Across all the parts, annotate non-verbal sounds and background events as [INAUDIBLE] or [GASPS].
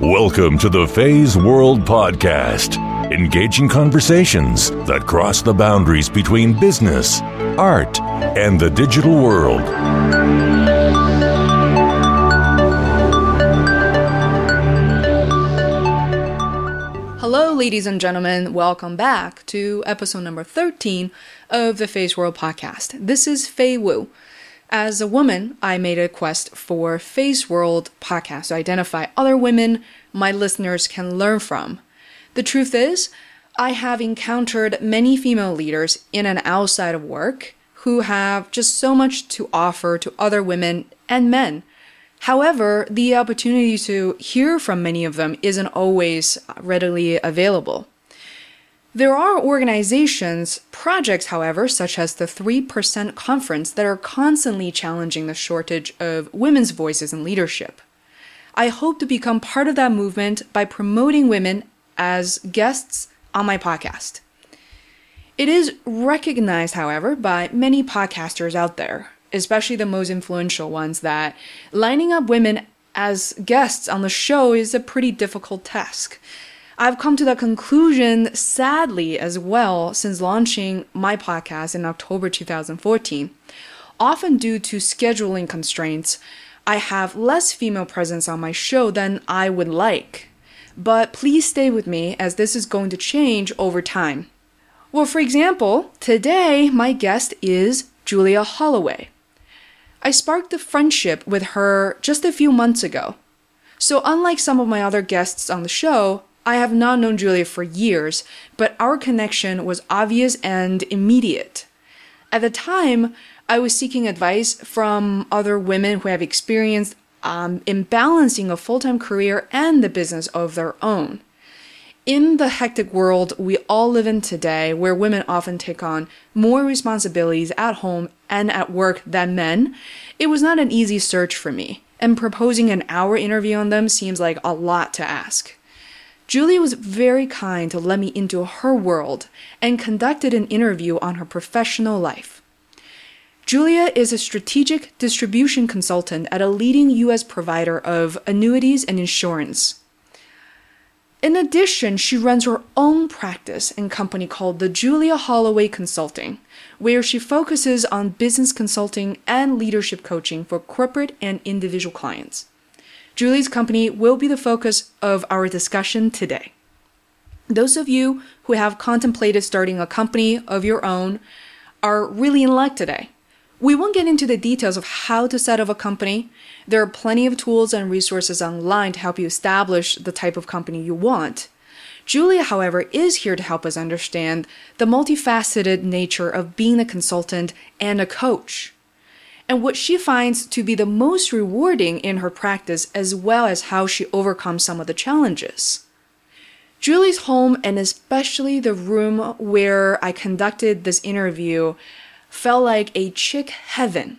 Welcome to the Feisworld Podcast, engaging conversations that cross the boundaries between business, art, and the digital world. Hello, ladies and gentlemen. Welcome back to episode number 13 of the Feisworld Podcast. This is Fei Wu. As a woman, I made a quest for Feisworld podcast to identify other women my listeners can learn from. The truth is, I have encountered many female leaders in and outside of work who have just so much to offer to other women and men. However, the opportunity to hear from many of them isn't always readily available. There are organizations, projects, however, such as the 3% Conference, that are constantly challenging the shortage of women's voices in leadership. I hope to become part of that movement by promoting women as guests on my podcast. It is recognized, however, by many podcasters out there, especially the most influential ones, that lining up women as guests on the show is a pretty difficult task. I've come to the conclusion, sadly, as well, since launching my podcast in October 2014. Often due to scheduling constraints, I have less female presence on my show than I would like. But please stay with me as this is going to change over time. Well, for example, today my guest is Julia Holloway. I sparked a friendship with her just a few months ago. So, unlike some of my other guests on the show, I have not known Julia for years, but our connection was obvious and immediate. At the time, I was seeking advice from other women who have experienced um, a full time career and the business of their own. In the hectic world we all live in today, where women often take on more responsibilities at home and at work than men, it was not an easy search for me, and proposing an hour interview on them seems like a lot to ask. Julia was very kind to let me into her world and conducted an interview on her professional life. Julia is a strategic distribution consultant at a leading US provider of annuities and insurance. In addition, she runs her own practice and company called the Julia Holloway Consulting, where she focuses on business consulting and leadership coaching for corporate and individual clients. Julie's company will be the focus of our discussion today. Those of you who have contemplated starting a company of your own are really in luck today. We won't get into the details of how to set up a company. There are plenty of tools and resources online to help you establish the type of company you want. Julia, however, is here to help us understand the multifaceted nature of being a consultant and a coach and what she finds to be the most rewarding in her practice, as well as how she overcomes some of the challenges. Julie's home, and especially the room where I conducted this interview, felt like a chick heaven.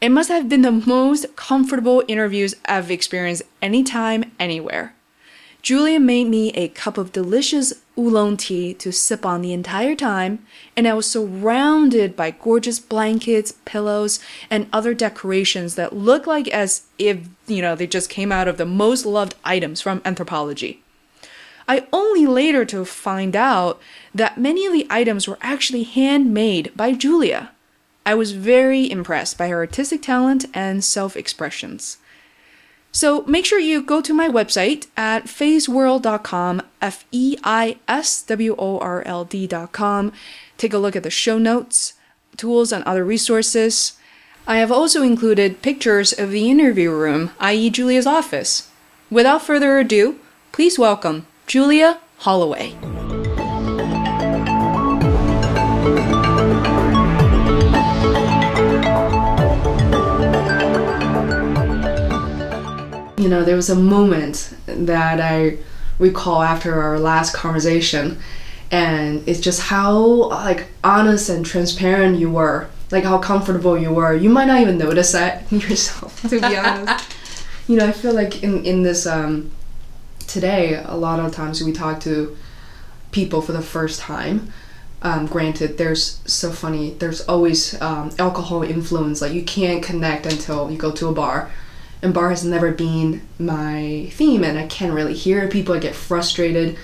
It must have been the most comfortable interviews I've experienced anytime, anywhere. Julia made me a cup of delicious oolong tea to sip on the entire time, and I was surrounded by gorgeous blankets, pillows, and other decorations that look like as if, you know, they just came out of the most loved items from Anthropologie. I only later to find out that many of the items were actually handmade by Julia. I was very impressed by her artistic talent and self expressions. So make sure you go to my website at feisworld.com, F E I S W O R L D.com. Take a look at the show notes, tools, and other resources. I have also included pictures of the interview room, i.e., Julia's office. Without further ado, please welcome Julia Holloway. You know, there was a moment that I recall after our last conversation, and it's just how like honest and transparent you were, like how comfortable you were. You might not even notice that [LAUGHS] yourself, to be honest. you know, I feel like in in this um, today, a lot of times we talk to people for the first time. Um, granted, there's so funny. There's always um, alcohol influence. Like you can't connect until you go to a bar and bar has never been my theme, and I can't really hear people. I get frustrated.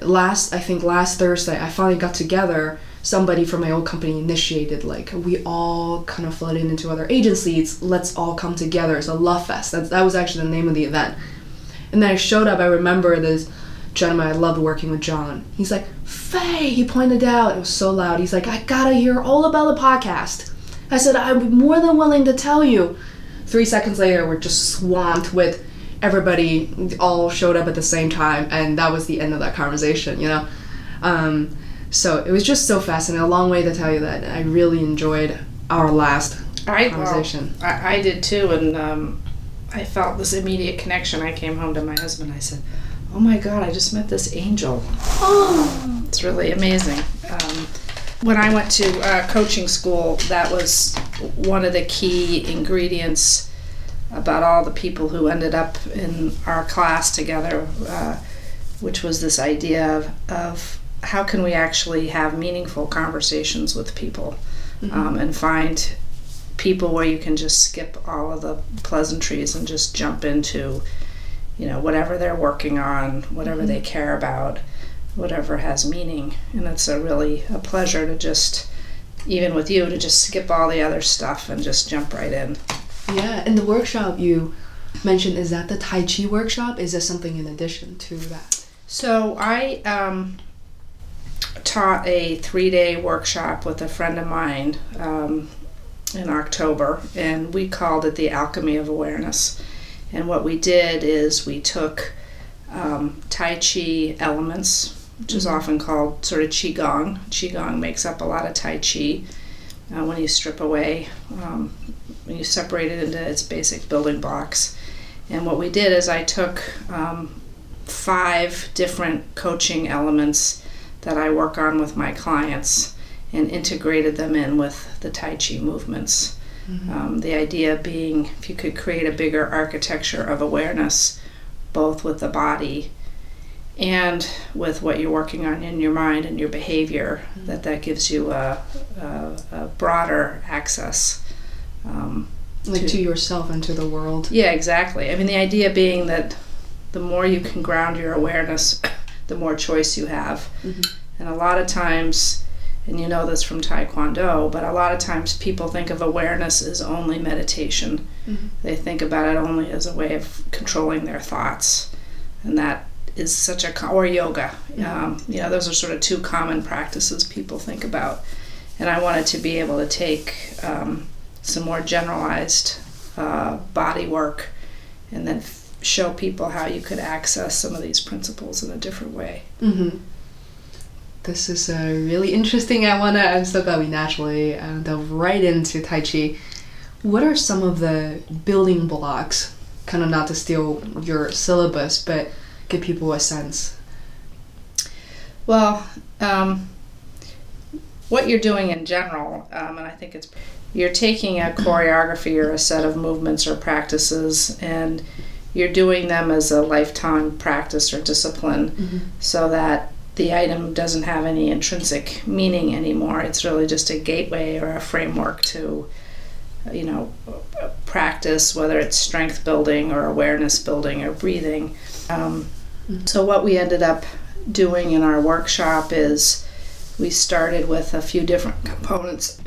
Last, I think last Thursday, I finally got together. Somebody from my old company initiated like we all kind of flooded into other agencies. Let's all come together. It's a love fest. That that was actually the name of the event. And then I showed up. I remember this gentleman. I loved working with John. He's like, Fei. He pointed out. It was so loud. He's like, I gotta hear all about the podcast. I said, I'm more than willing to tell you. Three seconds later, we're just swamped with everybody all showed up at the same time, and that was the end of that conversation, you know? Um, so it was just so fascinating. A long way to tell you that I really enjoyed our last I, conversation. Well, I, I did too, and um, I felt this immediate connection. I came home to my husband. I said, "Oh my God, I just met this angel. Oh, [GASPS] it's really amazing." Um, when I went to uh, coaching school, that was one of the key ingredients about all the people who ended up in our class together, uh, which was this idea of, of how can we actually have meaningful conversations with people mm-hmm. um, and find people where you can just skip all of the pleasantries and just jump into you know whatever they're working on whatever mm-hmm. they care about whatever has meaning. And it's a really a pleasure to just even with you to just skip all the other stuff and just jump right in. Yeah and the workshop you mentioned is that the tai chi workshop? Is there something in addition to that? So i um, taught a three-day workshop with a friend of mine um, in october and we called it the alchemy of awareness. And what we did is we took um, tai chi elements which is often called sort of qigong. Qigong makes up a lot of tai chi. Uh, when you strip away, um, when you separate it into its basic building blocks. And what we did is I took um, five different coaching elements that I work on with my clients and integrated them in with the Tai Chi movements. Mm-hmm. Um, the idea being if you could create a bigger architecture of awareness, both with the body and with what you're working on in your mind and your behavior, mm-hmm. that that gives you a, a, a broader access. Um, like to, to, yourself and to the world. Yeah, exactly. I mean, the idea being that the more you can ground your awareness, [COUGHS] the more choice you have. Mm-hmm. And a lot of times, and you know this from Taekwondo, but a lot of times people think of awareness as only meditation. Mm-hmm. They think about it only as a way of controlling their thoughts. And that is such a or yoga. Um, you know, those are sort of two common practices people think about, and I wanted to be able to take um, some more generalized uh, body work, and then f- show people how you could access some of these principles in a different way. Mm-hmm. This is uh, really interesting. I wanna. I'm so glad we naturally uh, dove right into Tai Chi. What are some of the building blocks? Kind of not to steal your syllabus, but give people a sense? Well, um, what you're doing in general, um, and I think it's you're taking a choreography or a set of movements or practices and you're doing them as a lifetime practice or discipline mm-hmm. so that the item doesn't have any intrinsic meaning anymore. It's really just a gateway or a framework to, you know, practice, whether it's strength building or awareness building or breathing. Um, so, what we ended up doing in our workshop is we started with a few different components.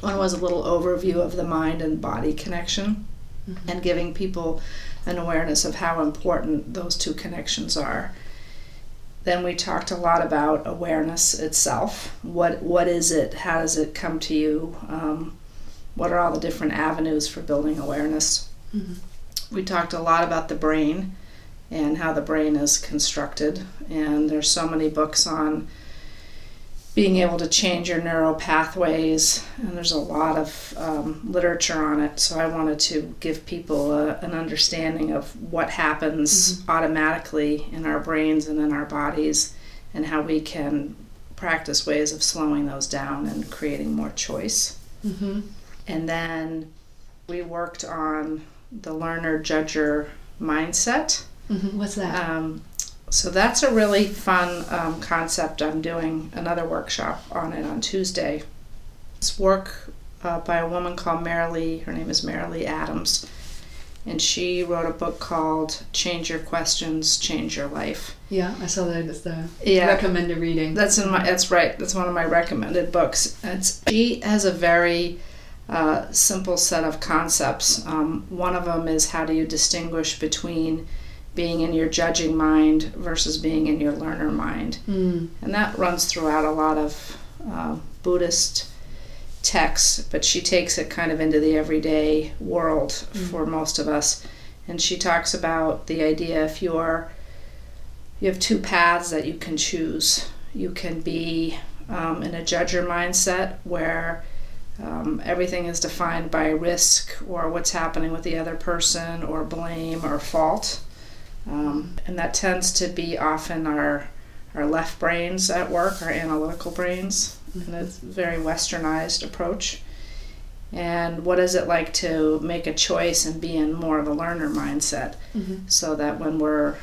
One was a little overview of the mind and body connection mm-hmm. and giving people an awareness of how important those two connections are. Then we talked a lot about awareness itself. What what is it? How does it come to you? Um, what are all the different avenues for building awareness? Mm-hmm. We talked a lot about the brain and how the brain is constructed. And there's so many books on being able to change your neural pathways, and there's a lot of um, literature on it. So I wanted to give people a, an understanding of what happens mm-hmm. automatically in our brains and in our bodies, and how we can practice ways of slowing those down and creating more choice. Mm-hmm. And then we worked on the learner judger mindset Mm-hmm. What's that? Um, so that's a really fun um, concept. I'm doing another workshop on it on Tuesday. It's work uh, by a woman called Marilee. Her name is Marilee Adams. and she wrote a book called Change Your Questions, Change Your Life. Yeah, I saw that as the Yeah. recommended reading. That's in my. That's right. That's one of my recommended books. It's she has a very uh, simple set of concepts. Um, one of them is how do you distinguish between being in your judging mind versus being in your learner mind, Mm. and that runs throughout a lot of uh, Buddhist texts. But she takes it kind of into the everyday world for most of us, and she talks about the idea if you're you have two paths that you can choose. You can be um, in a judger mindset where um, everything is defined by risk or what's happening with the other person or blame or fault. Um, and that tends to be often our, our left brains at work, our analytical brains. And it's a very westernized approach. And what is it like to make a choice and be in more of a learner mindset Mhm. so that when we're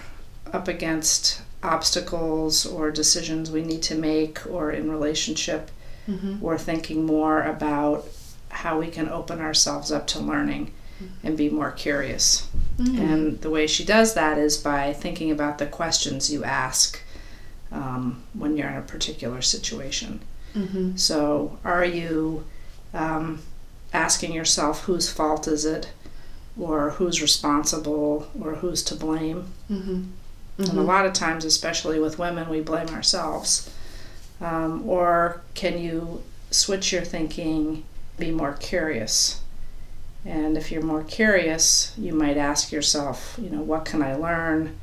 up against obstacles or decisions we need to make or in relationship, Mhm. we're thinking more about how we can open ourselves up to learning and be more curious. Mm. And the way she does that is by thinking about the questions you ask um, when you're in a particular situation. Mhm. So, are you um, asking yourself whose fault is it, or who's responsible, or who's to blame? Mhm. And a lot of times, especially with women, we blame ourselves. Um, or can you switch your thinking, be more curious? And if you're more curious, you might ask yourself, you know, what can I learn?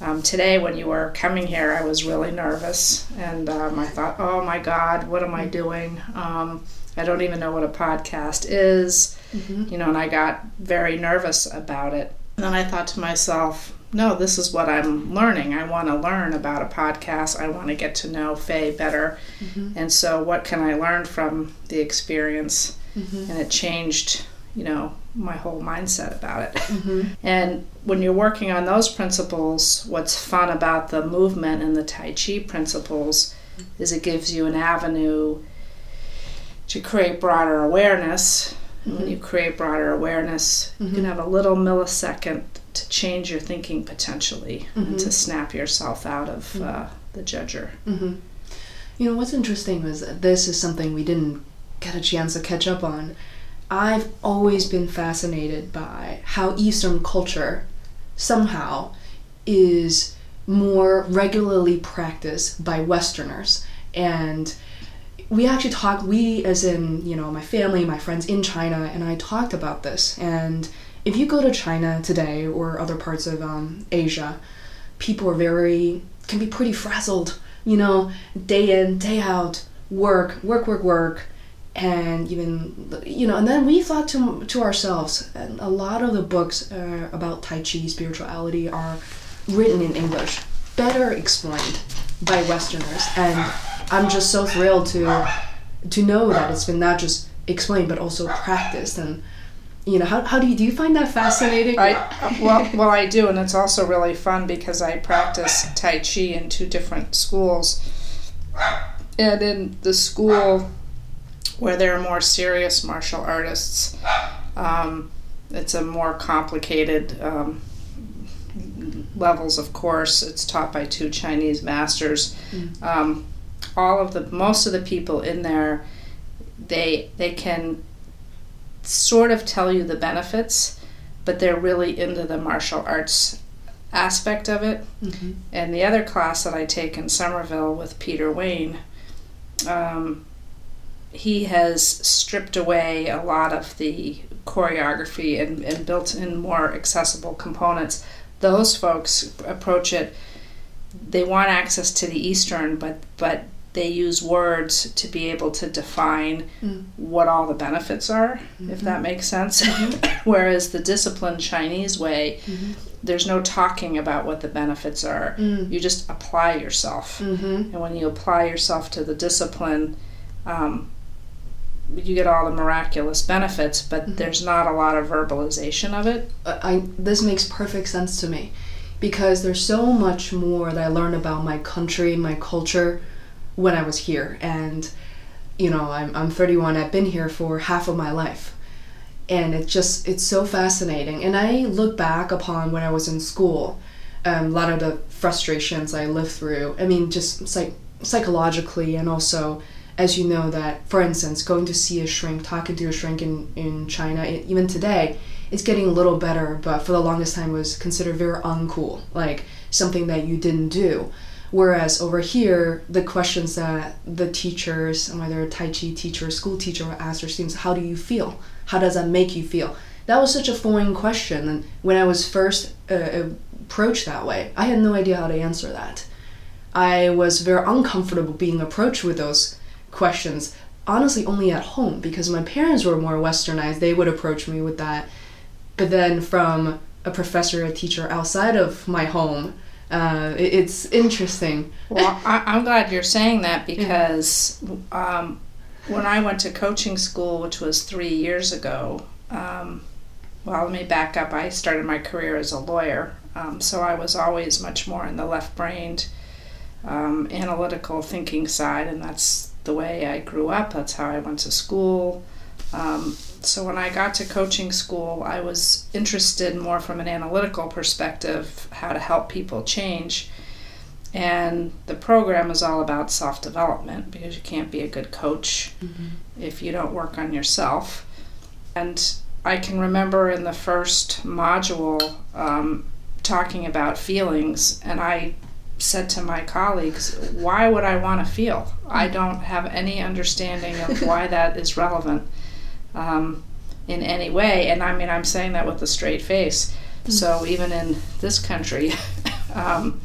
Um, today, when you were coming here, I was really nervous, and um, I thought, oh my God, what am I doing? Um, I don't even know what a podcast is Mhm. you know, and I got very nervous about it. And then I thought to myself, no, this is what I'm learning. I want to learn about a podcast. I want to get to know Fei better. Mhm. And so, what can I learn from the experience? Mhm. And it changed, you know, my whole mindset about it. Mhm. [LAUGHS] And when you're working on those principles, what's fun about the movement and the Tai Chi principles is it gives you an avenue to create broader awareness. And when you mm-hmm. create broader awareness, you can mm-hmm. have a little millisecond to change your thinking potentially and to mm-hmm. snap yourself out of uh, the judger. You know what's interesting is that this is something we didn't get a chance to catch up on. I've always been fascinated by how Eastern culture somehow is more regularly practiced by Westerners. And we actually talked, we, as in, you know, my family, my friends in China, and I talked about this. And if you go to China today or other parts of um, Asia, people are very, can be pretty frazzled, you know, day in, day out, work, work, work, work. And even, you know, and then we thought to, to ourselves, and a lot of the books uh, about Tai Chi, spirituality, are written in English, better explained by Westerners. And I'm just so thrilled to to know that it's been not just explained but also practiced. And you know, how, how do you do you find that fascinating? I well, well, I do, and it's also really fun because I practice Tai Chi in two different schools, and in the school where there are more serious martial artists, um, it's a more complicated um, levels of course. It's taught by two Chinese masters. Um, all of the most of the people in there, they they can sort of tell you the benefits, but they're really into the martial arts aspect of it. Mhm. And the other class that I take in Somerville with Peter Wayne, um, he has stripped away a lot of the choreography and, and built in more accessible components. Those folks approach it, they want access to the Eastern, but, but they use words to be able to define Mm. what all the benefits are, if that makes sense. [LAUGHS] Whereas the disciplined Chinese way, there's no talking about what the benefits are. Mm. You just apply yourself. Mm-hmm. And when you apply yourself to the discipline, um, you get all the miraculous benefits, but there's not a lot of verbalization of it. I this makes perfect sense to me because there's so much more that I learned about my country, my culture when I was here and you know, I'm I'm 31, I've been here for half of my life. and it just it's so fascinating. And I look back upon when I was in school, um, a lot of the frustrations I lived through. I mean, just psych- psychologically, and also, as you know, that for instance, going to see a shrink, talking to a shrink in in China, it, even today, it's getting a little better. But for the longest time, was considered very uncool, like something that you didn't do. Whereas over here, the questions that the teachers, whether a Tai Chi teacher, or school teacher, will ask their students, how do you feel? How does that make you feel? That was such a foreign question. And when I was first uh, approached that way, I had no idea how to answer that. I was very uncomfortable being approached with those questions, honestly, only at home because my parents were more westernized. They would approach me with that. But then from a professor, a teacher outside of my home, uh, it's interesting. Well, [LAUGHS] I, am glad you're saying that because um, when I went to coaching school, which was three years ago, um, well, let me back up. I started my career as a lawyer, um, so I was always much more in the left brained, um, analytical thinking side, and that's the way I grew up. That's how I went to school. Um, so when I got to coaching school, I was interested more from an analytical perspective how to help people change. And the program is all about self development because you can't be a good coach mm-hmm. if you don't work on yourself. And I can remember in the first module um, talking about feelings, and I said to my colleagues, Why would I want to feel? I mm-hmm. don't have any understanding of why [LAUGHS] that is relevant um, in any way. And I mean, I'm saying that with a straight face. Mm-hmm. So even in this country, [LAUGHS] um,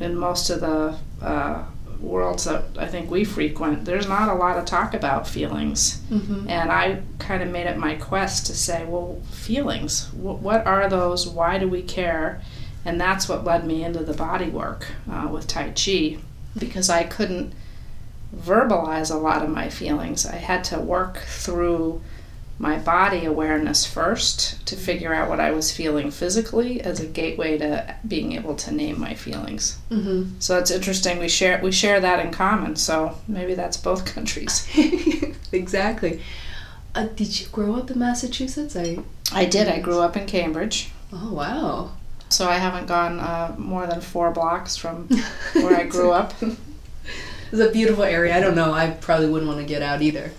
in most of the uh, worlds that I think we frequent, there's not a lot of talk about feelings. Mm-hmm. And I kind of made it my quest to say, well, feelings, what are those? Why do we care? And that's what led me into the body work uh, with Tai Chi because I couldn't verbalize a lot of my feelings. I had to work through my body awareness first to figure out what I was feeling physically as a gateway to being able to name my feelings. Mm-hmm. So it's interesting. We share we share that in common. So maybe that's both [LAUGHS] countries. [LAUGHS] exactly. Uh, did you grow up in Massachusetts? I I did. I grew up in Cambridge. Oh wow. So I haven't gone uh, more than four blocks from [LAUGHS] where I grew up. [LAUGHS] It's a beautiful area. I don't know. I probably wouldn't want to get out either.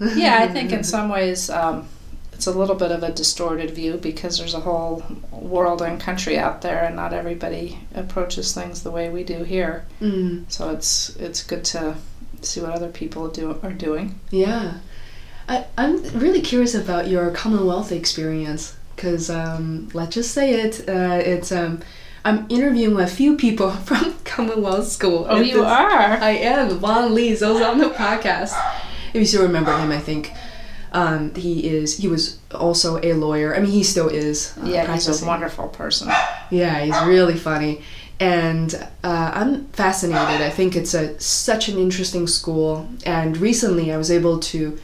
yeah, I think in [LAUGHS] some ways um, it's a little bit of a distorted view because there's a whole world and country out there, and not everybody approaches things the way we do here. Mm. So it's it's good to see what other people do are doing. Yeah, I, I'm really curious about your Commonwealth experience because um, let's just say it, uh, it's um, I'm interviewing a few people [LAUGHS] from Commonwealth School. Oh, you are? I am. Juan Lee is also on the podcast. If you still remember him, I think. Um, he is. He was also a lawyer. I mean, he still is. Uh, yeah, practicing. he's a wonderful person. Yeah, he's really funny, and uh, I'm fascinated. I think it's a such an interesting school. And recently, I was able to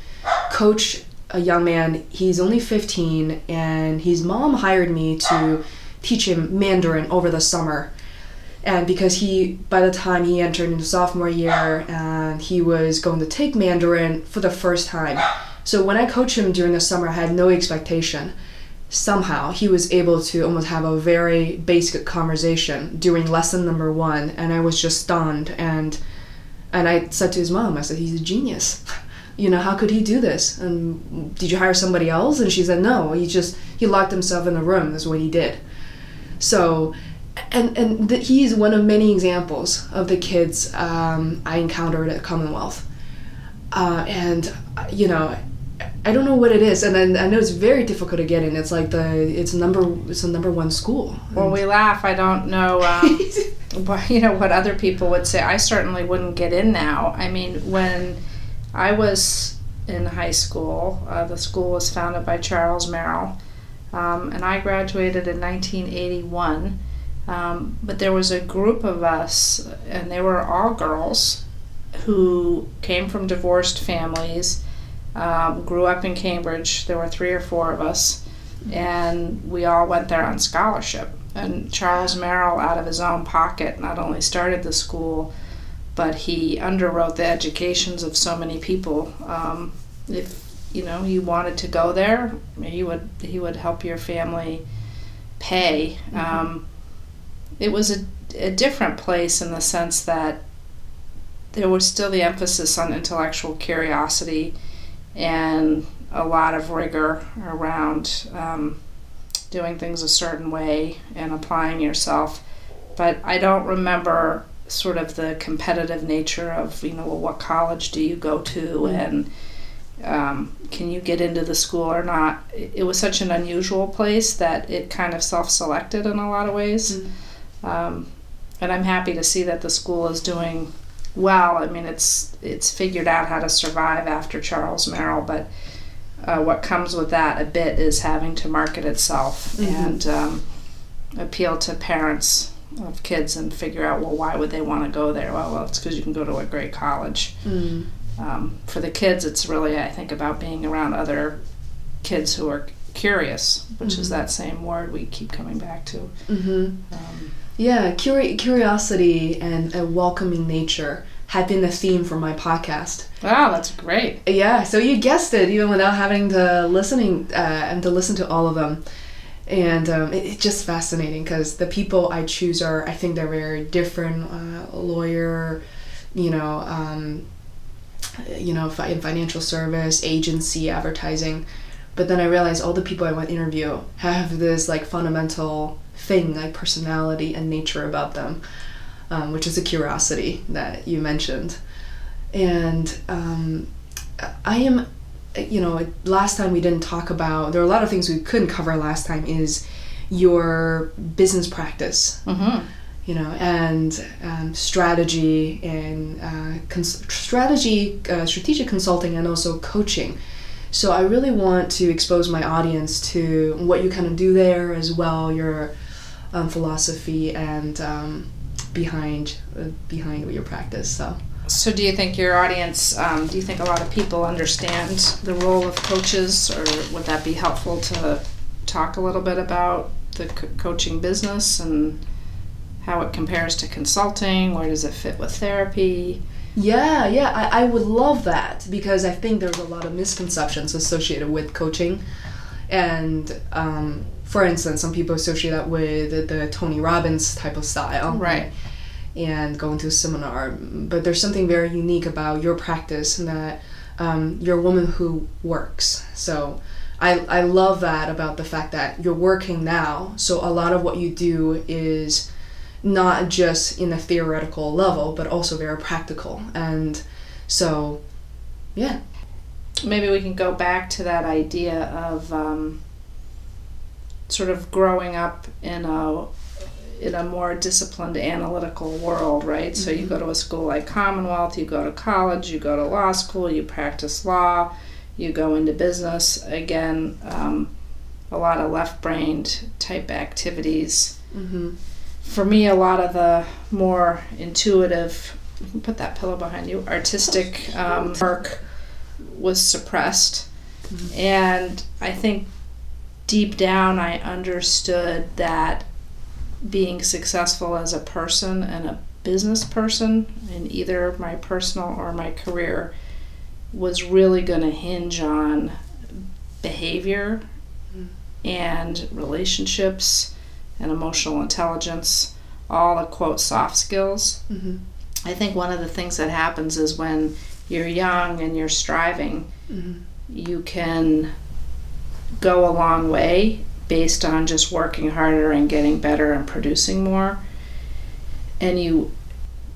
coach a young man. He's only 15, and his mom hired me to teach him Mandarin over the summer. And because he, by the time he entered into sophomore year, and he was going to take Mandarin for the first time. So when I coached him during the summer, I had no expectation. Somehow he was able to almost have a very basic conversation during lesson number one, and I was just stunned. And and I said to his mom, I said, "He's a genius." [LAUGHS] you know, how could he do this? And did you hire somebody else? And she said, no, he just, he locked himself in the room. That's what he did. So, and and the, he's one of many examples of the kids um, I encountered at Commonwealth, uh, and you know. I don't know what it is, and I, I know it's very difficult to get in. It's like the it's number it's a number one school. Well, we laugh. I don't know, [LAUGHS] um, you know what other people would say. I certainly wouldn't get in now. I mean, when I was in high school, uh, the school was founded by Charles Merrill, um, and I graduated in 1981. Um, but there was a group of us, and they were all girls who came from divorced families, um, grew up in Cambridge. There were three or four of us, and we all went there on scholarship. And Charles Merrill, out of his own pocket, not only started the school, but he underwrote the educations of so many people. Um, if you know you wanted to go there, he would he would help your family pay. Mm-hmm. Um, it was a, a different place in the sense that there was still the emphasis on intellectual curiosity and a lot of rigor around um, doing things a certain way and applying yourself. But I don't remember sort of the competitive nature of, you know, well, what college do you go to and um, can you get into the school or not? It, it was such an unusual place that it kind of self selected in a lot of ways. Um, and I'm happy to see that the school is doing well. I mean, it's it's figured out how to survive after Charles Merrill, but uh, what comes with that a bit is having to market itself and um, appeal to parents of kids and figure out well why would they want to go there? Well, well it's because you can go to a great college. Mm. Um, for the kids, it's really I think about being around other kids who are curious, which is that same word we keep coming back to. Mm-hmm. Um, Yeah, curi- curiosity and a welcoming nature have been the theme for my podcast. wow, that's great. Yeah, so you guessed it, even without having to listening uh, and to listen to all of them, and um, it, it's just fascinating because the people I choose are, I think they're very different. Uh, lawyer, you know, um, you know, fi- in financial service, agency, advertising, but then I realized all the people I want to interview have this like fundamental thing, like personality and nature about them, um, which is a curiosity that you mentioned and um, I am, you know, last time we didn't talk about. There are a lot of things we couldn't cover last time. Is your business practice, Mm-hmm. you know, and um, strategy and uh, cons- strategy, uh, strategic consulting, and also coaching. So I really want to expose my audience to what you kind of do there as well, your um, philosophy and um, behind uh, behind your practice. So. So, do you think your audience, um, do you think a lot of people understand the role of coaches, or would that be helpful to talk a little bit about the co- coaching business and how it compares to consulting? Where does it fit with therapy? Yeah, yeah, I, I would love that because I think there's a lot of misconceptions associated with coaching. And um, for instance, some people associate that with the, the Tony Robbins type of style. Right. And going to a seminar. But there's something very unique about your practice in that um, you're a woman who works. So I, I love that about the fact that you're working now. So a lot of what you do is not just in a theoretical level, but also very practical. And so, yeah. Maybe we can go back to that idea of um, sort of growing up in a in a more disciplined analytical world, right? So you go to a school like Commonwealth, you go to college, you go to law school, you practice law, you go into business. Again, um, a lot of left-brained type activities. Mm-hmm. For me, a lot of the more intuitive, put that pillow behind you, artistic um, work was suppressed. And I think deep down I understood that being successful as a person and a business person in either my personal or my career was really going to hinge on behavior and relationships and emotional intelligence, all the quote soft skills. Mm-hmm. I think one of the things that happens is when you're young and you're striving, Mm-hmm. you can go a long way based on just working harder and getting better and producing more. And you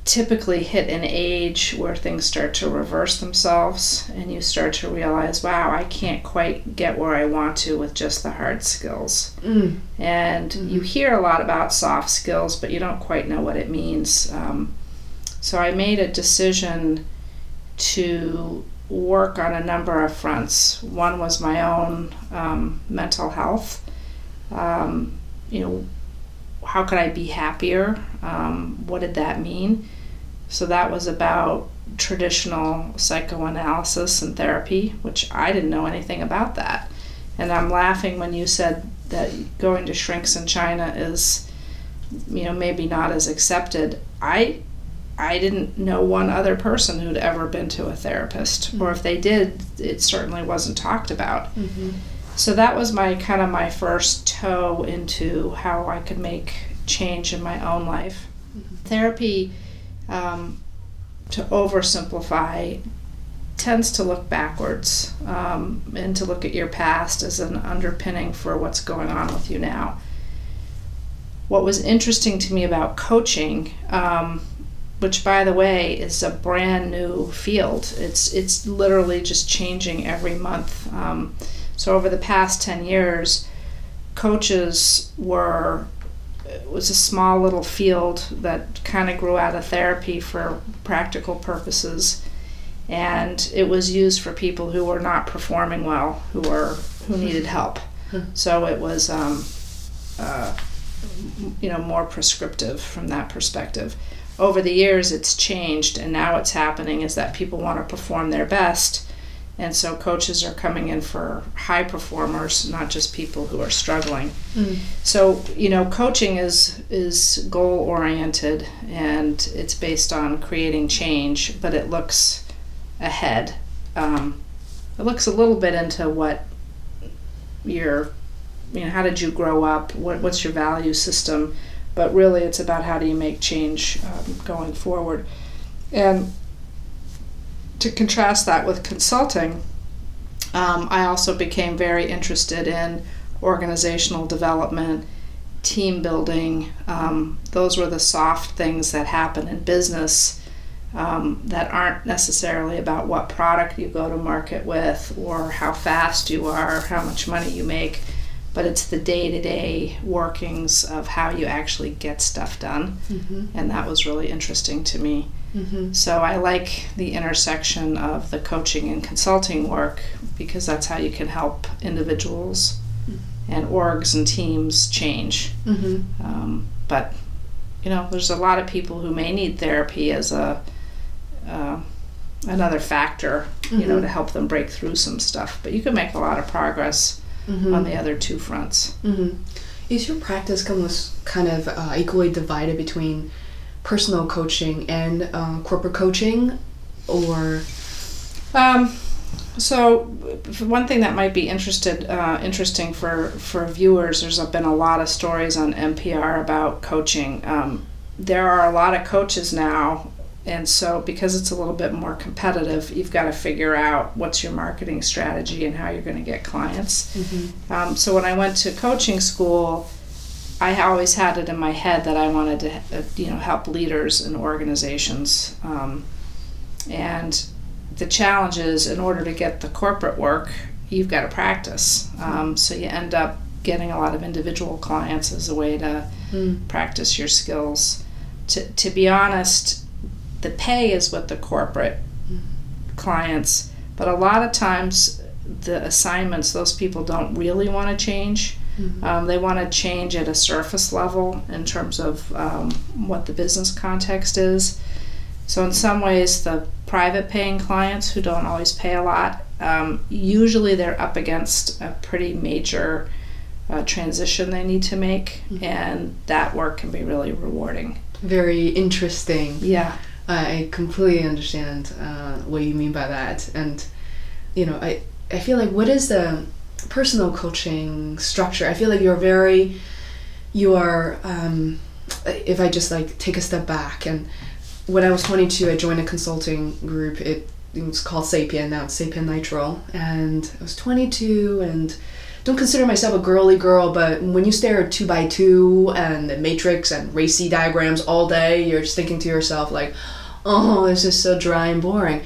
typically hit an age where things start to reverse themselves and you start to realize, wow, I can't quite get where I want to with just the hard skills. Mm. And you hear a lot about soft skills, but you don't quite know what it means. Um, so I made a decision to work on a number of fronts. One was my own um, mental health. Um, you know, how could I be happier? Um, what did that mean? So that was about traditional psychoanalysis and therapy, which I didn't know anything about that. And I'm laughing when you said that going to shrinks in China is, you know, maybe not as accepted. I I didn't know one other person who'd ever been to a therapist, mm-hmm. or if they did, it certainly wasn't talked about. Mm-hmm. So that was my kind of my first toe into how I could make change in my own life. Mm-hmm. Therapy, um, to oversimplify, tends to look backwards um, and to look at your past as an underpinning for what's going on with you now. What was interesting to me about coaching, um, which by the way is a brand new field, it's it's literally just changing every month. Um, so over the past ten years, coaches were it was a small little field that kind of grew out of therapy for practical purposes and it was used for people who were not performing well, who were who needed help. So it was, um, uh, you know, more prescriptive from that perspective. Over the years, it's changed, and now what's happening is that people want to perform their best, and so coaches are coming in for high performers, not just people who are struggling. Mm. So you know, coaching is is goal oriented, and it's based on creating change, but it looks ahead. Um, it looks a little bit into what your, you know, how did you grow up? What, what's your value system? But really, it's about how do you make change um, going forward. And to contrast that with consulting, um, I also became very interested in organizational development, team building. Um, those were the soft things that happen in business um, that aren't necessarily about what product you go to market with or how fast you are, or how much money you make, but it's the day to day workings of how you actually get stuff done. Mm-hmm. And that was really interesting to me. Mm-hmm. So I like the intersection of the coaching and consulting work because that's how you can help individuals mm-hmm. and orgs and teams change. Mm-hmm. Um, but you know, there's a lot of people who may need therapy as a uh, another factor, you mm-hmm. know, to help them break through some stuff. But you can make a lot of progress mm-hmm. on the other two fronts. Mm-hmm. Is your practice almost kind of uh, equally divided between personal coaching and uh, corporate coaching, or? Um, so, one thing that might be interested uh, interesting for for viewers, there's been a lot of stories on NPR about coaching. Um, there are a lot of coaches now and so, because it's a little bit more competitive, you've got to figure out what's your marketing strategy and how you're going to get clients. Mm-hmm. Um, so, when I went to coaching school, I always had it in my head that I wanted to, uh, you know, help leaders and organizations. Um, and the challenge is, in order to get the corporate work, you've got to practice. Um, so you end up getting a lot of individual clients as a way to mm. practice your skills. To, to be honest, the pay is with the corporate clients, but a lot of times the assignments, those people don't really want to change. Mm-hmm. Um, they want to change at a surface level in terms of um, what the business context is. So, in some ways, the private paying clients who don't always pay a lot, um, usually they're up against a pretty major uh, transition they need to make, mm-hmm. and that work can be really rewarding. Very interesting. Yeah. I completely understand uh, what you mean by that, and you know, I I feel like what is the personal coaching structure? I feel like you're very, you are. Um, if I just like take a step back, and when I was 22, I joined a consulting group. It, it was called Sapien. Now it's Sapien and I was 22 and don't consider myself a girly girl, but when you stare at two by two and the matrix and RACI diagrams all day, you're just thinking to yourself like, oh, this is so dry and boring.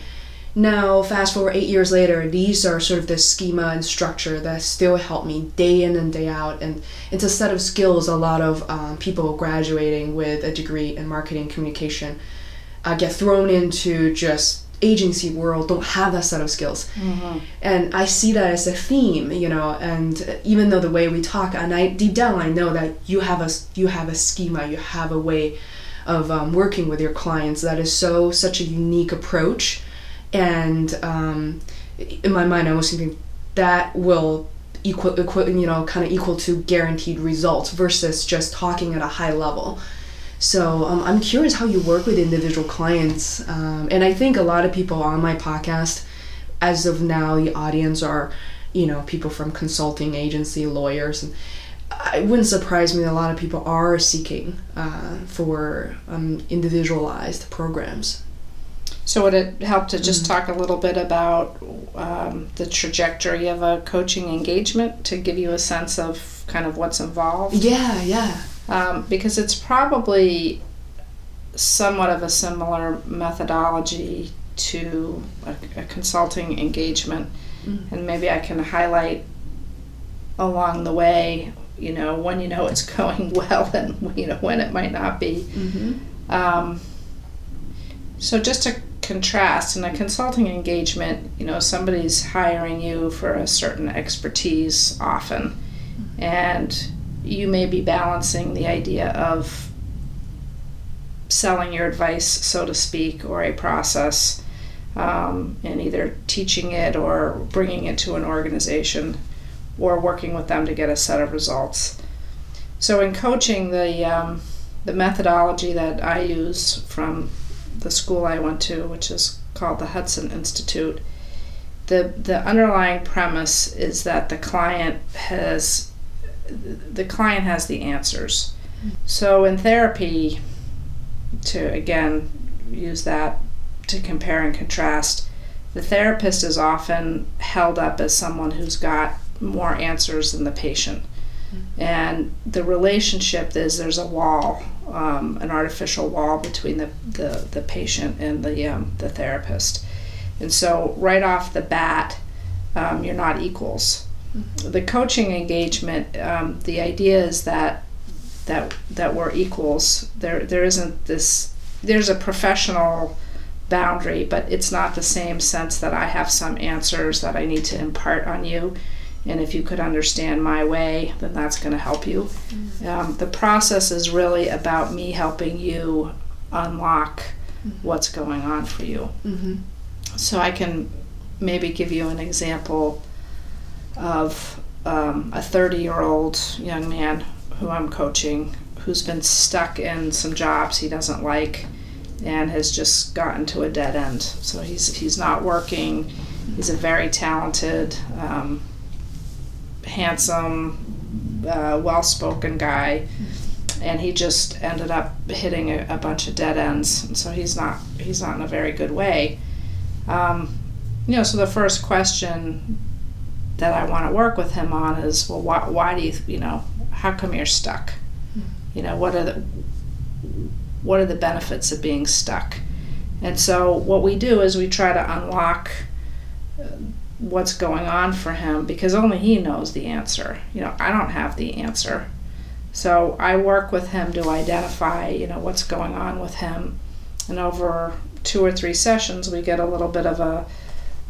Now, fast forward eight years later, these are sort of the schema and structure that still help me day in and day out. And it's a set of skills a lot of um, people graduating with a degree in marketing communication uh, get thrown into just agency world don't have that set of skills mm-hmm. and i see that as a theme you know and even though the way we talk and i deep down i know that you have a you have a schema you have a way of um, working with your clients that is so such a unique approach and um, in my mind i was thinking that will equal, equal you know kind of equal to guaranteed results versus just talking at a high level So um, I'm curious how you work with individual clients, um, and I think a lot of people on my podcast, as of now, the audience are, you know, people from consulting agency, lawyers, and it wouldn't surprise me that a lot of people are seeking uh, for um, individualized programs. So would it help to just mm-hmm. talk a little bit about um, the trajectory of a coaching engagement to give you a sense of kind of what's involved? Yeah, yeah. Um, because it's probably somewhat of a similar methodology to a, a consulting engagement, mm-hmm. and maybe I can highlight along the way you know when you know it's [LAUGHS] going well and you know when it might not be mm-hmm. um, so just to contrast in a consulting engagement you know somebody's hiring you for a certain expertise often and you may be balancing the idea of selling your advice so to speak or a process um, and either teaching it or bringing it to an organization or working with them to get a set of results. So in coaching, the um, the methodology that I use from the school I went to, which is called the Hudson Institute, the the underlying premise is that the client has the client has the answers. So in therapy, to again use that to compare and contrast, the therapist is often held up as someone who's got more answers than the patient. Mm-hmm. And the relationship is there's a wall, um, an artificial wall between the, the, the patient and the, um, the therapist. And so, right off the bat, um, you're not equals. Mm-hmm. The coaching engagement, um, the idea is that that that we're equals. There there isn't this. There's a professional boundary, but it's not the same sense that I have some answers that I need to impart on you and if you could understand my way, then that's going to help you. Mm-hmm. Um, the process is really about me helping you unlock mm-hmm. what's going on for you. Mm-hmm. So I can maybe give you an example of um, a 30 year old young man who I'm coaching who's been stuck in some jobs he doesn't like and has just gotten to a dead end. So he's, he's not working. He's a very talented, um, handsome, uh, well spoken guy. And he just ended up hitting a, a, bunch of dead ends, and so he's not he's not in a very good way. Um, you know, so the first question that I want to work with him on is, well, why, why do you, you know, how come you're stuck? You know, what are the what are the benefits of being stuck? And so what we do is we try to unlock what's going on for him because only he knows the answer. You know, I don't have the answer. So I work with him to identify, you know, what's going on with him. And over two or three sessions, we get a little bit of a,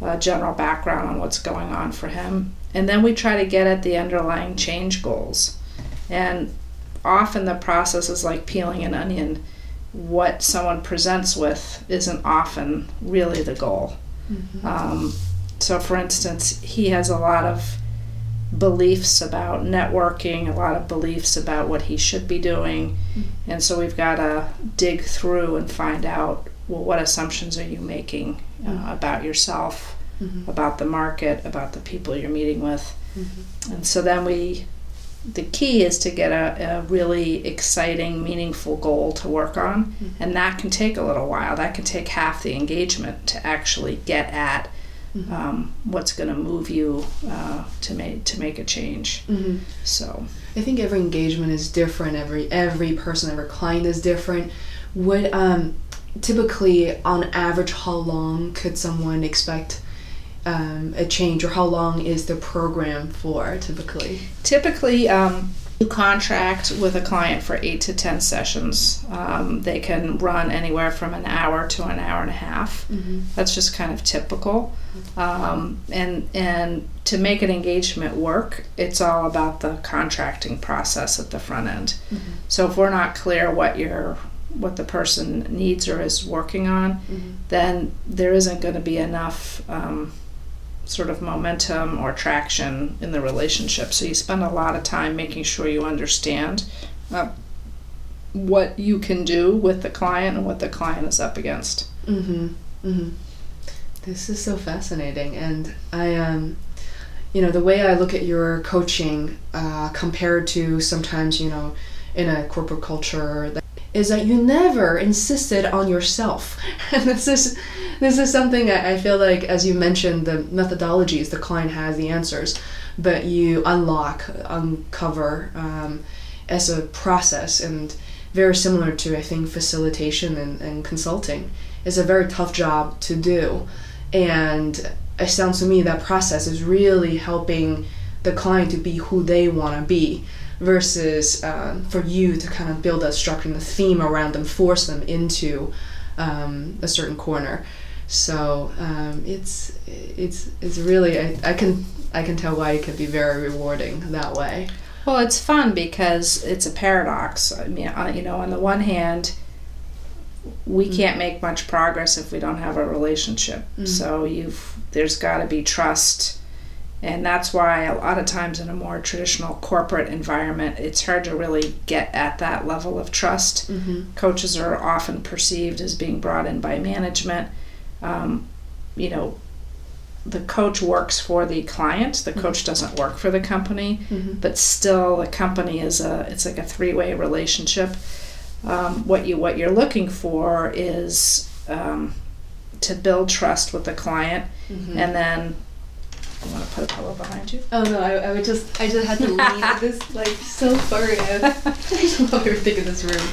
a general background on what's going on for him. And then we try to get at the underlying change goals. And often the process is like peeling an onion. What someone presents with isn't often really the goal. Mm-hmm. Um, so, for instance, he has a lot of beliefs about networking, a lot of beliefs about what he should be doing. Mm-hmm. And so we've got to dig through and find out well, what assumptions are you making uh, mm-hmm. about yourself, mm-hmm. about the market, about the people you're meeting with. Mm-hmm. And so then we, the key is to get a, a really exciting, meaningful goal to work on. Mm-hmm. And that can take a little while. That can take half the engagement to actually get at mm-hmm. um, what's going to move you uh, to make to make a change. Mm-hmm. So I think every engagement is different. Every every person, every client is different. What um, typically, on average, how long could someone expect? Um, a change, or how long is the program for typically? Typically, um, you contract with a client for eight to ten sessions. Um, they can run anywhere from an hour to an hour and a half. Mm-hmm. That's just kind of typical. Um, and and to make an engagement work, it's all about the contracting process at the front end. Mm-hmm. So if we're not clear what your what the person needs or is working on, mm-hmm. then there isn't going to be enough. Um, sort of momentum or traction in the relationship. So you spend a lot of time making sure you understand uh, what you can do with the client and what the client is up against. Mm-hmm. Mm-hmm. This is so fascinating, and I um, you know, the way I look at your coaching uh, compared to sometimes, you know, in a corporate culture, is that you never insisted on yourself. [LAUGHS] And this is this is something I feel like, as you mentioned, the methodologies the client has the answers, but you unlock, uncover um, as a process, and very similar to I think facilitation and, and consulting. Is a very tough job to do, and it sounds to me that process is really helping the client to be who they want to be versus um, for you to kind of build a structure and a theme around them, force them into um, a certain corner. So um, it's it's it's really I, I can I can tell why it can be very rewarding that way. Well, it's fun because it's a paradox. I mean, you know, on the one hand, we mm-hmm. can't make much progress if we don't have a relationship. Mm-hmm. So you've there's got to be trust and that's why a lot of times in a more traditional corporate environment, it's hard to really get at that level of trust. Mm-hmm. Coaches are often perceived as being brought in by management. Um, you know, the coach works for the client. The coach mm-hmm. doesn't work for the company, mm-hmm. but still, the company is a. It's like a three-way relationship. Um, what you what you're looking for is um, to build trust with the client, mm-hmm. and then you want to put a pillow behind you? Oh no, I, I would just I just had to leave [LAUGHS] this like so far out. [LAUGHS] [LAUGHS] I just love everything in this room.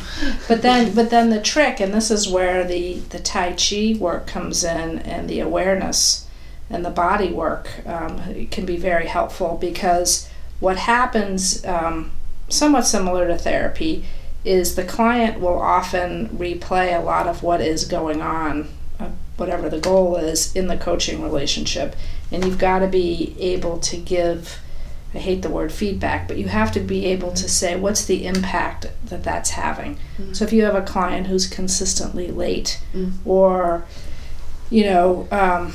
But then but then the trick, and this is where the the Tai Chi work comes in, and the awareness and the body work um, can be very helpful because what happens, um, somewhat similar to therapy, is the client will often replay a lot of what is going on, uh, whatever the goal is in the coaching relationship and you've got to be able to give I hate the word feedback, but you have to be able to say what's the impact that that's having. Mm-hmm. So if you have a client who's consistently late mm-hmm. or, you know, um,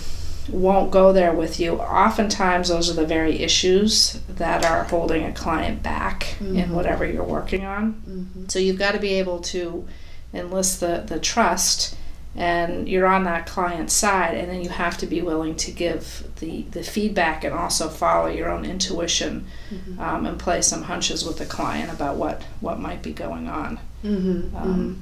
won't go there with you, oftentimes those are the very issues that are holding a client back mm-hmm. in whatever you're working on. Mm-hmm. So you've got to be able to enlist the, the trust and you're on that client side and then you have to be willing to give the, the feedback and also follow your own intuition mm-hmm. um, and play some hunches with the client about what, what might be going on mm-hmm. Um, mm-hmm.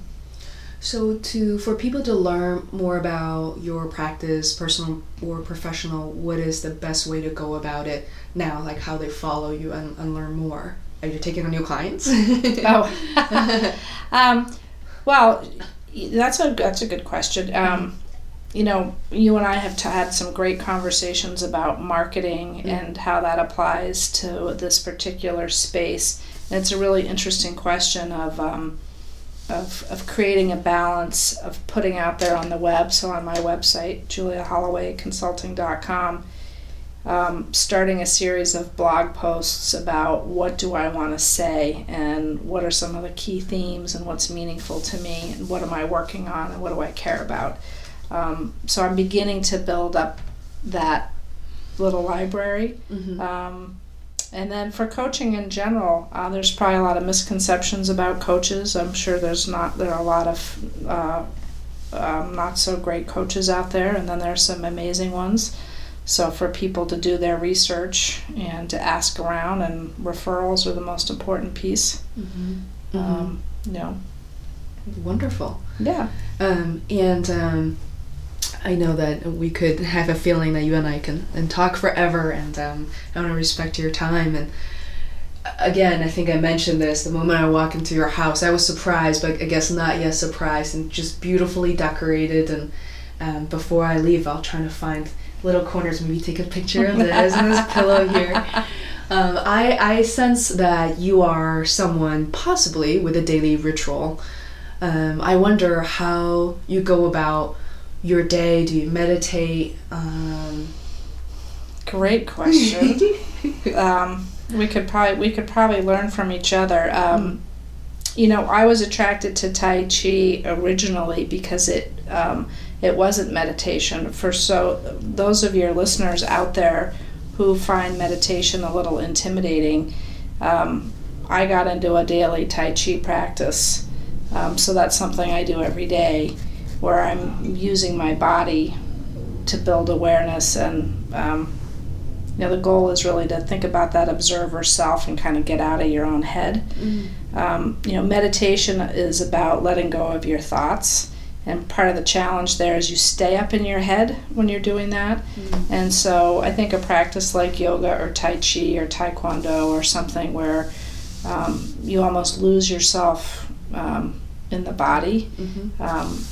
so to for people to learn more about your practice personal or professional what is the best way to go about it now like how they follow you and, and learn more are you taking on new clients oh [LAUGHS] [LAUGHS] um, well that's a that's a good question. Um, you know, you and I have t- had some great conversations about marketing mm-hmm. and how that applies to this particular space. And it's a really interesting question of, um, of, of creating a balance of putting out there on the web. So on my website, juliahollowayconsulting.com, um, starting a series of blog posts about what do I want to say and what are some of the key themes and what's meaningful to me and what am I working on and what do I care about. Um, so I'm beginning to build up that little library. Mm-hmm. Um, and then for coaching in general, uh, there's probably a lot of misconceptions about coaches. I'm sure there's not there are a lot of uh, um, not so great coaches out there, and then there are some amazing ones. So for people to do their research and to ask around, and referrals are the most important piece. Mm-hmm. Mm-hmm. Um, you know. Wonderful. Yeah. Um, and um, I know that we could have a feeling that you and I can and talk forever, and um, I want to respect your time. And again, I think I mentioned this the moment I walk into your house. I was surprised, but I guess not yet surprised, and just beautifully decorated. And um, before I leave, I'll try to find little corners. Maybe take a picture of this and this pillow here. Um, I, I sense that you are someone possibly with a daily ritual. Um, I wonder how you go about your day. Do you meditate? Um, Great question. [LAUGHS] Um, we could probably we could probably learn from each other. Um, you know, I was attracted to Tai Chi originally because it um, it wasn't meditation. For so those of your listeners out there who find meditation a little intimidating, um, I got into a daily Tai Chi practice Um, so that's something I do every day where I'm using my body to build awareness and um, you know the goal is really to think about that observer self and kind of get out of your own head um, you know meditation is about letting go of your thoughts and part of the challenge there is you stay up in your head when you're doing that and so i think a practice like yoga or tai chi or taekwondo or something where um, you almost lose yourself um, in the body um,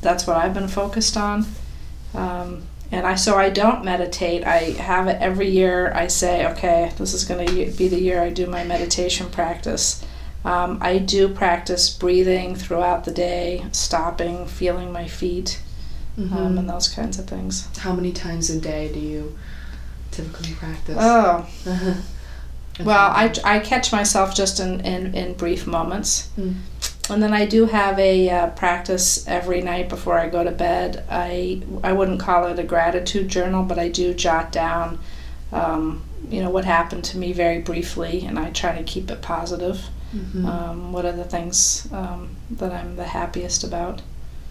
that's what i've been focused on um, and I so I don't meditate. I have it every year. I say, okay, this is going to be the year I do my meditation practice. Um, I do practice breathing throughout the day, stopping, feeling my feet, um, and those kinds of things. How many times a day do you typically practice? Oh, Uh-huh. [LAUGHS] [LAUGHS] well, I, I catch myself just in, in, in brief moments. Mm. And then I do have a uh, practice every night before I go to bed. I I wouldn't call it a gratitude journal, but I do jot down, um, you know, what happened to me very briefly, and I try to keep it positive. Mhm. Um, what are the things um, that I'm the happiest about?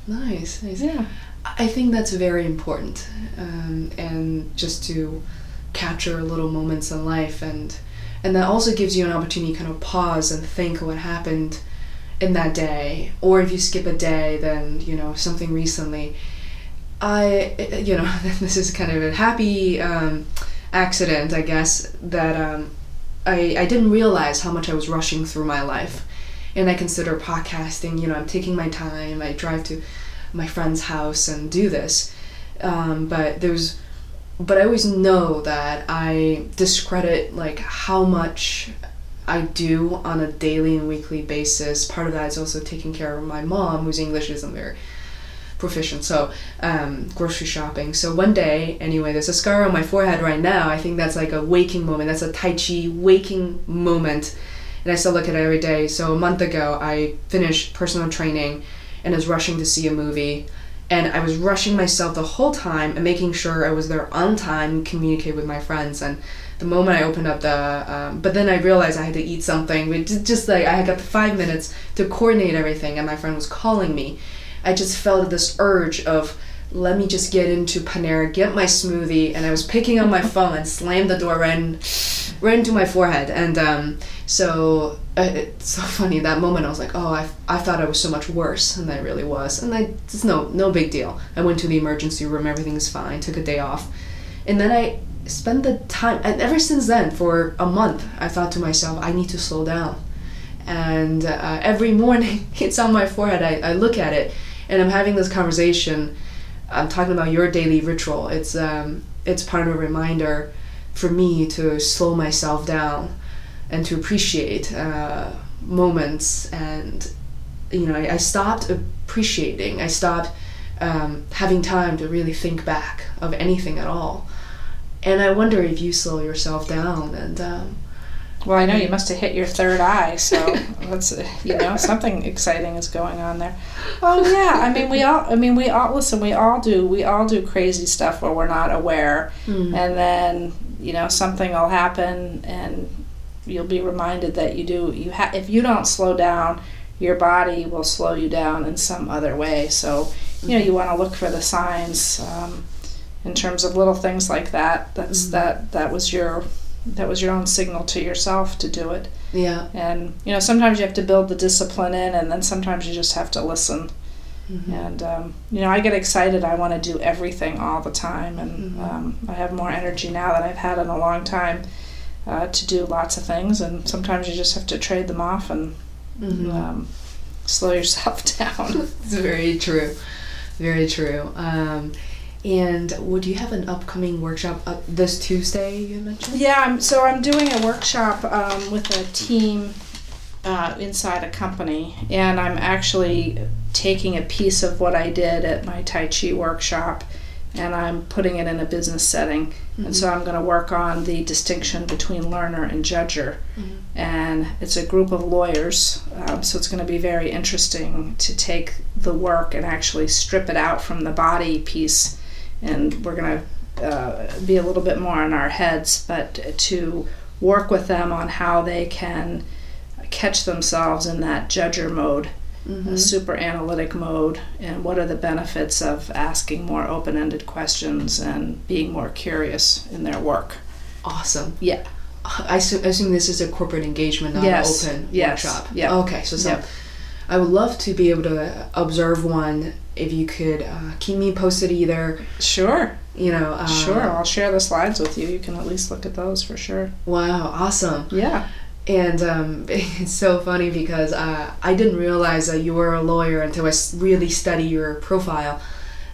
nice, nice. Yeah. I think that's very important, um, and just to capture little moments in life, and and that also gives you an opportunity to kind of pause and think what happened in that day, or if you skip a day, then you know something recently. I, you know, [LAUGHS] this is kind of a happy um, accident, I guess, that um, I I didn't realize how much I was rushing through my life, and I consider podcasting. You know, I'm taking my time. I drive to my friend's house and do this. Um, but there's, but I always know that I discredit like how much I do on a daily and weekly basis. Part of that is also taking care of my mom, whose English isn't very proficient. So, um, grocery shopping. So one day, anyway, there's a scar on my forehead right now. I think that's like a waking moment. That's a Tai Chi waking moment. And I still look at it every day. So a month ago, I finished personal training and was rushing to see a movie. And I was rushing myself the whole time and making sure I was there on time, communicate with my friends. And the moment I opened up the, um, but then I realized I had to eat something. Just, just like I had got the five minutes to coordinate everything, and my friend was calling me. I just felt this urge of let me just get into Panera, get my smoothie, and I was picking up my phone and slammed the door right, in, right into my forehead. And um, so uh, it's so funny that moment. I was like, oh, I, I thought I was so much worse than I really was, and I it's no no big deal. I went to the emergency room, everything's fine. Took a day off, and then I spent the time. And ever since then, for a month, I thought to myself, I need to slow down. And uh, every morning, [LAUGHS] it's on my forehead. I, I look at it, and I'm having this conversation. I'm talking about your daily ritual. It's um, it's part of a reminder for me to slow myself down and to appreciate uh, moments. And you know, I, I stopped appreciating. I stopped um, having time to really think back of anything at all. And I wonder if you slow yourself down and. Um, Well, I know you must have hit your third eye, so [LAUGHS] that's you know something exciting is going on there. Oh yeah, I mean we all. I mean we all listen. We all do. We all do crazy stuff where we're not aware, Mm. and then you know something will happen, and you'll be reminded that you do. You have if you don't slow down, your body will slow you down in some other way. So you know you want to look for the signs um, in terms of little things like that. That's Mhm. that that was your that was your own signal to yourself to do it. yeah. And you know, sometimes you have to build the discipline in, and then sometimes you just have to listen. Mhm. And um, you know, I get excited. I want to do everything all the time, and Mhm. um, I have more energy now than I've had in a long time uh, to do lots of things. And sometimes you just have to trade them off and Mhm. um, slow yourself [LAUGHS] down. It's very true. Very true. Um, and would you have an upcoming workshop uh, this Tuesday you mentioned? Yeah, I'm, so I'm doing a workshop um, with a team uh, inside a company, and I'm actually taking a piece of what I did at my Tai Chi workshop and I'm putting it in a business setting. And so I'm going to work on the distinction between learner and judger. And it's a group of lawyers, um, so it's going to be very interesting to take the work and actually strip it out from the body piece. And we're going to uh, be a little bit more in our heads, but to work with them on how they can catch themselves in that judger mode a super analytic mode, and what are the benefits of asking more open ended questions and being more curious in their work. Awesome. Yeah. I assume, I assume this is a corporate engagement, not Yes. an open Yes. workshop. Yeah. Okay, so some, Yep. I would love to be able to observe one. If you could uh, keep me posted, either Sure. you know. Uh, Sure. I'll share the slides with you. You can at least look at those for sure. Wow, awesome. Yeah. And um, [LAUGHS] it's so funny because uh, I didn't realize that you were a lawyer until I really study your profile.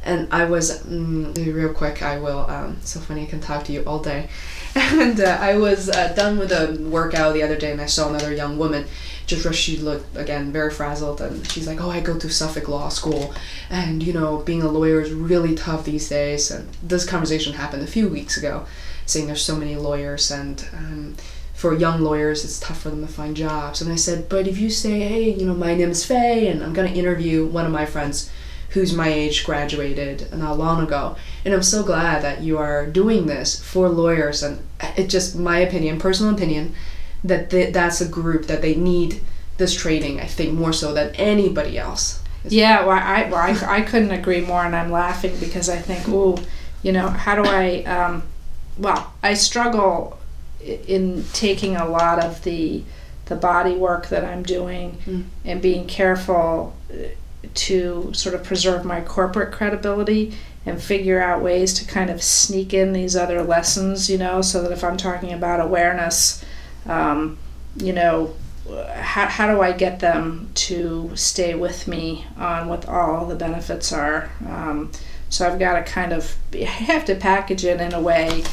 And I was, mm, real quick, I will, um, so funny, I can talk to you all day. [LAUGHS] And uh, I was uh, done with a workout the other day and I saw another young woman. Just she looked, again, very frazzled. And she's like, Oh, I go to Suffolk Law School. And, you know, being a lawyer is really tough these days. And this conversation happened a few weeks ago, saying there's so many lawyers and, um, for young lawyers, it's tough for them to find jobs. And I said, but if you say, hey, you know, my name is Fei, and I'm to interview one of my friends who's my age, graduated not long ago. And I'm so glad that you are doing this for lawyers. And it's just, my opinion, personal opinion, that th- that's a group that they need this training, I think, more so than anybody else. Yeah, well, I, well, I, I couldn't agree more, and I'm laughing because I think, oh, you know, how do I, um, well, I struggle in taking a lot of the the body work that I'm doing Mm. and being careful to sort of preserve my corporate credibility and figure out ways to kind of sneak in these other lessons, you know, so that if I'm talking about awareness, um, you know, how, how do I get them to stay with me on what all the benefits are? Um, so I've got to kind of I have to package it in a way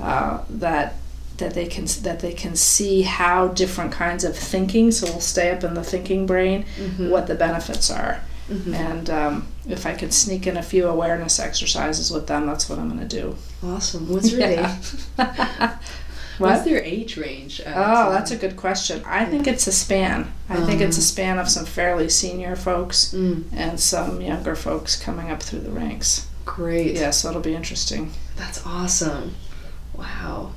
uh, that that they can that they can see how different kinds of thinking. So we'll stay up in the thinking brain, what the benefits are, and um, if I could sneak in a few awareness exercises with them, that's what I'm going to do. Awesome. What's your Yeah. age? [LAUGHS] What's their age range? Uh, Oh, that's a good question. I think it's a span. I think it's a span of some fairly senior folks Mm, and some younger folks coming up through the ranks. great. Yeah, so it'll be interesting. That's awesome. Wow.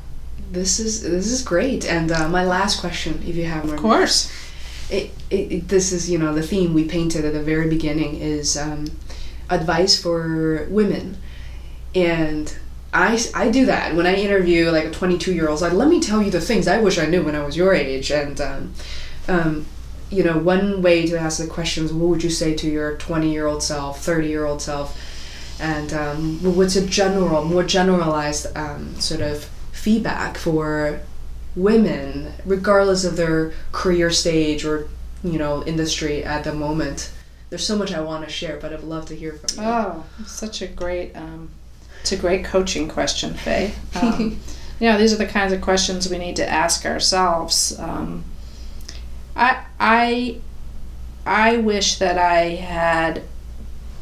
This is this is great. And uh, my last question, if you have more. Of course. It, it, this is you know the theme we painted at the very beginning is um, advice for women, and I, I do that when I interview like a 22 year old. Like, let me tell you the things I wish I knew when I was your age. And um, um, you know, one way to ask the questions: What would you say to your 20 year old self, 30 year old self? And um, what's a general, more generalized um, sort of feedback for women, regardless of their career stage or you know industry at the moment? There's so much I want to share, but I'd love to hear from you. Oh, such a great, um, it's a great coaching question, Fei. [LAUGHS] Um, you know, these are the kinds of questions we need to ask ourselves. Um, I, I, I wish that I had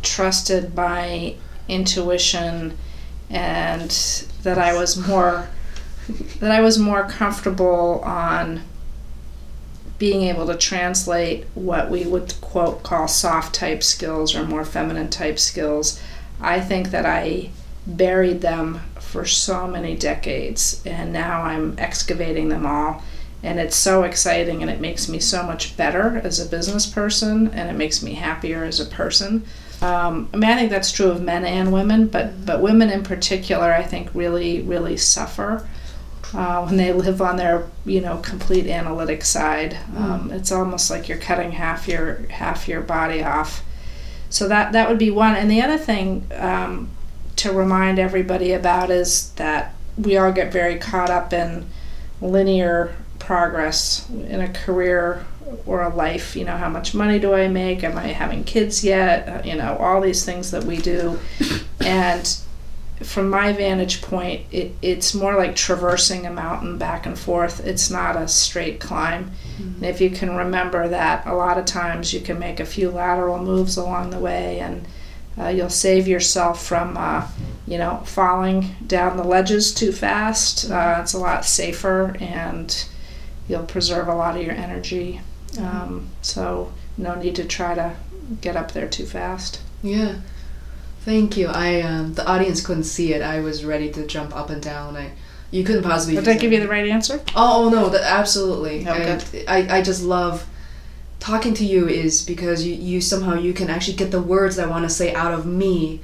trusted my intuition and that I was more that I was more comfortable on being able to translate what we would quote call soft type skills or more feminine type skills. I think that I buried them for so many decades and now I'm excavating them all and it's so exciting and it makes me so much better as a business person and it makes me happier as a person. Um, I mean, I think that's true of men and women, but but women in particular, I think really really suffer uh, when they live on their you know complete analytic side. Um, it's almost like you're cutting half your half your body off. So that that would be one. And the other thing um, to remind everybody about is that we all get very caught up in linear progress in a career or a life. You know, how much money do I make? Am I having kids yet? Uh, you know, all these things that we do, [COUGHS] and from my vantage point, it, it's more like traversing a mountain back and forth. It's not a straight climb. And if you can remember that, a lot of times you can make a few lateral moves along the way, and uh, you'll save yourself from, uh, you know, falling down the ledges too fast. Uh, it's a lot safer, and you'll preserve a lot of your energy. Um, so no need to try to get up there too fast. Yeah. Thank you. I um, the audience couldn't see it. I was ready to jump up and down. I you couldn't possibly. Did I give you the right answer? Oh no, that absolutely. Oh, I, I I just love talking to you is because you, you somehow you can actually get the words I want to say out of me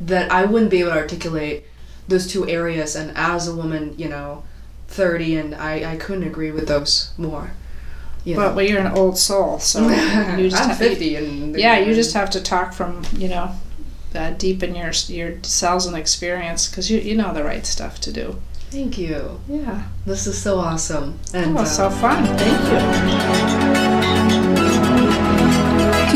that I wouldn't be able to articulate those two areas and as a woman, you know, 30 and I, I couldn't agree with those more. You know. But well, you're an old soul, so [LAUGHS] you just I'm 50 and yeah, you just have to talk from, you know, uh, deepen your your cells and experience because you you know the right stuff to do. Thank you. Yeah. This is so awesome. And oh, so fun. Thank you.